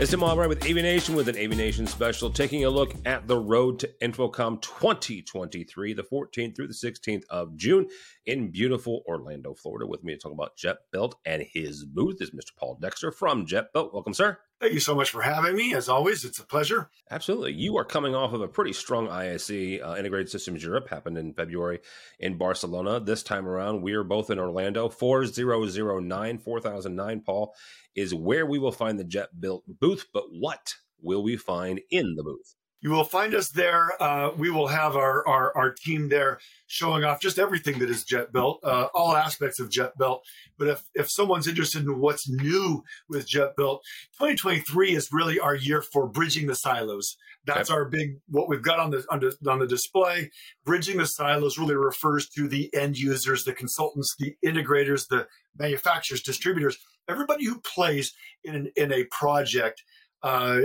It's Tim Albright with AVNation with an AVNation special, taking a look at the road to InfoComm 2023, the 14th through the 16th of June in beautiful Orlando, Florida. With me to talk about Jet Belt and his booth is Mr. Paul Dexter from JetBuilt. Welcome, sir. Thank you so much for having me. As always, it's a pleasure. Absolutely. You are coming off of a pretty strong ISE, uh, Integrated Systems Europe, happened in February in Barcelona. This time around, we are both in Orlando. 4009, 4009, Paul, is where we will find the JetBuilt booth. But what will we find in the booth? You will find us there. Uh, we will have our, our, our team there showing off just everything that is JetBuilt, uh, all aspects of JetBuilt. But if if someone's interested in what's new with JetBuilt, 2023 is really our year for bridging the silos. That's okay. our big what we've got on the, on the on the display. Bridging the silos really refers to the end users, the consultants, the integrators, the manufacturers, distributors, everybody who plays in in a project uh,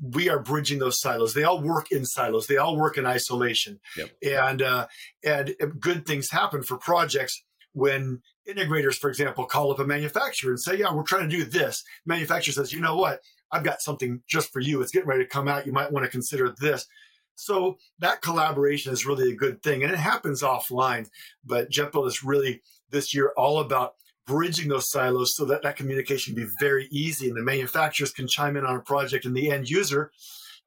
we are bridging those silos. They all work in silos. They all work in isolation, yep. and uh, and good things happen for projects when integrators, for example, call up a manufacturer and say, "Yeah, we're trying to do this." Manufacturer says, "You know what? I've got something just for you. It's getting ready to come out. You might want to consider this." So that collaboration is really a good thing, and it happens offline. But JetBuilt is really this year all about bridging those silos so that that communication can be very easy and the manufacturers can chime in on a project and the end user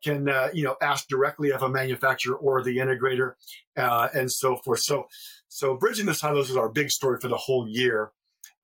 can uh, you know ask directly of a manufacturer or the integrator uh, and so forth. So so bridging the silos is our big story for the whole year.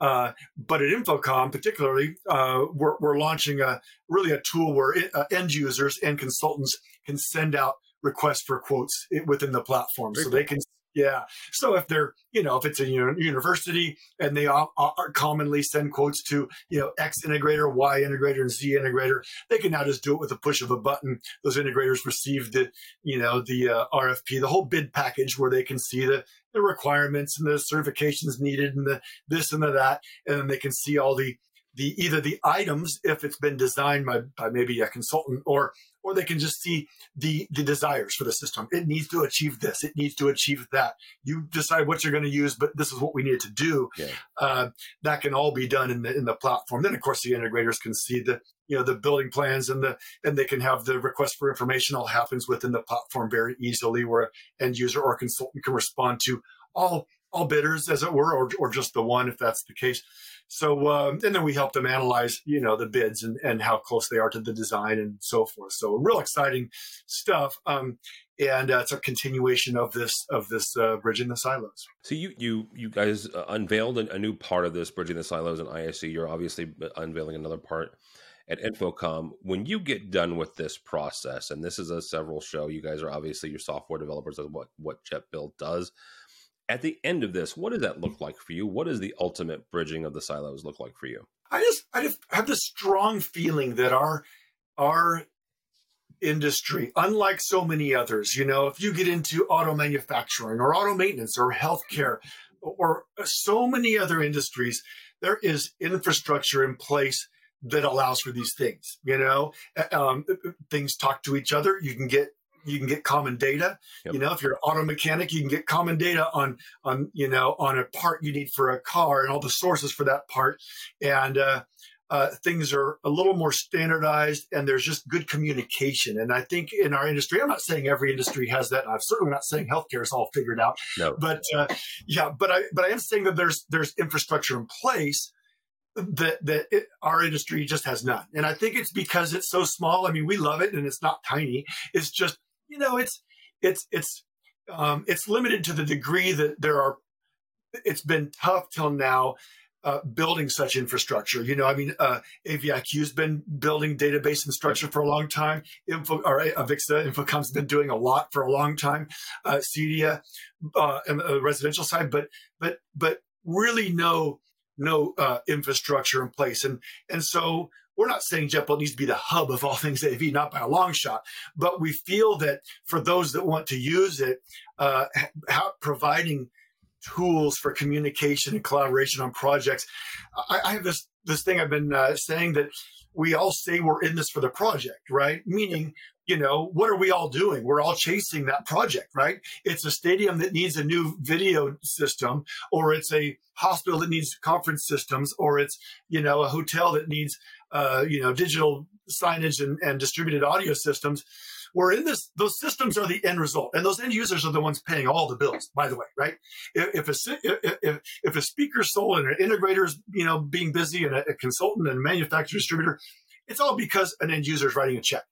Uh, but at InfoComm particularly, uh, we're, we're, launching a really a tool where it, uh, end users and consultants can send out requests for quotes within the platform, so they can yeah. So if they're, you know, if it's a university and they all, all commonly send quotes to, you know, X integrator, Y integrator, and Z integrator, they can now just do it with a push of a button. Those integrators receive the, you know, the uh, RFP, the whole bid package where they can see the, the requirements and the certifications needed and the this and the that. And then they can see all the, the either the items if it's been designed by, by maybe a consultant or or they can just see the the desires for the system. It needs to achieve this. It needs to achieve that. You decide what you're going to use, but this is what we need to do. Yeah. Uh, that can all be done in the in the platform. Then, of course, the integrators can see the you know the building plans and the and they can have the request for information all happens within the platform very easily, where end user or consultant can respond to all all bidders, as it were, or or just the one if that's the case. So, um, and then we help them analyze, you know, the bids and, and how close they are to the design and so forth. So, real exciting stuff. Um, and uh, it's a continuation of this of this uh, bridging the silos. So you you you guys uh, unveiled a, new part of this bridging the silos in ISE. You're obviously uh, unveiling another part at InfoComm. When you get done with this process, and this is a several show, you guys are obviously your software developers of what what JetBuilt does at the end of this, what does that look like for you? What does the ultimate bridging of the silos look like for you? I just I just have this strong feeling that our our industry, unlike so many others, you know, if you get into auto manufacturing or auto maintenance or healthcare or so many other industries, there is infrastructure in place that allows for these things. You know, um, things talk to each other. You can get you can get common data. Yep. You know, if you're an auto mechanic, you can get common data on on you know on a part you need for a car and all the sources for that part. And uh, uh, things are a little more standardized, and there's just good communication. And I think in our industry, I'm not saying every industry has that. I'm certainly not saying healthcare is all figured out. No. But uh, yeah, but I but I am saying that there's there's infrastructure in place that that it, our industry just has none. And I think it's because it's so small. I mean, we love it and it's not tiny. It's just you know, it's it's it's um, it's limited to the degree that there are. It's been tough till now. Uh, building such infrastructure. You know, I mean, uh, AVIQ's been building database and structure for a long time. Info or Avixa Infocomm's been doing a lot for a long time. Uh, Cedia, uh, and the residential side, but but but really no no uh, infrastructure in place, and and so we're not saying JetBuilt needs to be the hub of all things AV, not by a long shot, but we feel that for those that want to use it, uh, providing tools for communication and collaboration on projects. I, I have this this thing I've been uh, saying that we all say we're in this for the project, right? Meaning, you know, what are we all doing? We're all chasing that project, right? It's a stadium that needs a new video system, or it's a hospital that needs conference systems, or it's, you know, a hotel that needs uh, you know, digital signage and, and distributed audio systems, we're in this, those systems are the end result. And those end users are the ones paying all the bills, by the way, right? If, if a, if, if a speaker sold and an integrator is, you know, being busy and a, a consultant and a manufacturer distributor, it's all because an end user is writing a check.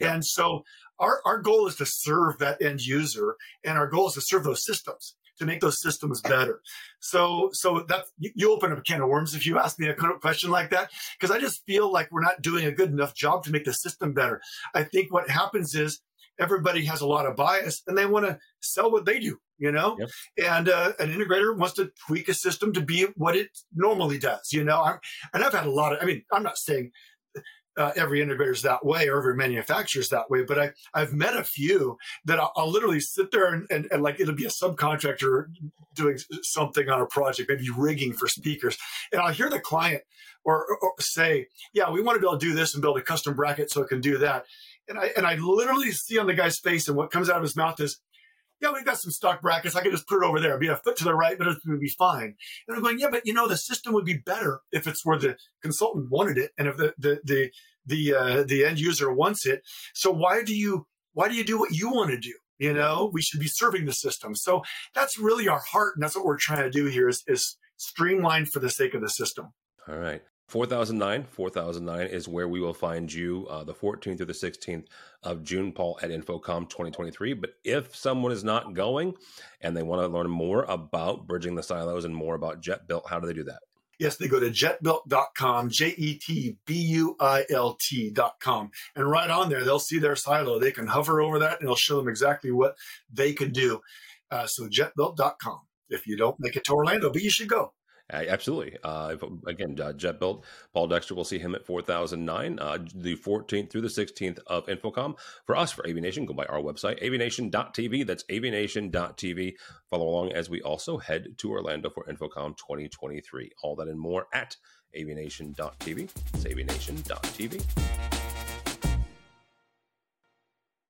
And so our, our goal is to serve that end user and our goal is to serve those systems to make those systems better. So, so that you open up a can of worms if you ask me a question like that, because I just feel like we're not doing a good enough job to make the system better. I think what happens is everybody has a lot of bias and they want to sell what they do, you know? Yep. And uh, an integrator wants to tweak a system to be what it normally does, you know? I'm, and I've had a lot of, I mean, I'm not saying uh, every integrator is that way or every manufacturer is that way, but I, I've met a few that I'll, I'll literally sit there and, and, and, like it'll be a subcontractor doing something on a project, maybe rigging for speakers. And I'll hear the client or, or say, yeah, we want to be able to do this and build a custom bracket so it can do that. And I, and I literally see on the guy's face and what comes out of his mouth is, yeah, we've got some stock brackets. I could just put it over there, be a foot to the right, but it would be fine. And I'm going, yeah, but you know, the system would be better if it's where the consultant wanted it, and if the the the the uh, the end user wants it. So why do you why do you do what you want to do? You know, we should be serving the system. So that's really our heart, and that's what we're trying to do here is is streamline for the sake of the system. All right. 4009 4009 is where we will find you uh, the 14th through the 16th of june paul at InfoComm 2023 but if someone is not going and they want to learn more about bridging the silos and more about jetbuilt how do they do that? Yes they go to jetbuilt.com j-e-t-b-u-i-l-t.com and right on there they'll see their silo. They can hover over that and it'll show them exactly what they can do. Uh, so jetbuilt.com if you don't make it to orlando but you should go absolutely. Uh, again, uh, JetBuilt, Paul Dexter, we'll see him at 4009, uh, the 14th through the 16th of InfoComm. For us, for AVNation, go by our website, avnation.tv. That's avnation.tv. Follow along as we also head to Orlando for InfoComm 2023. All that and more at avnation.tv. It's avnation.tv.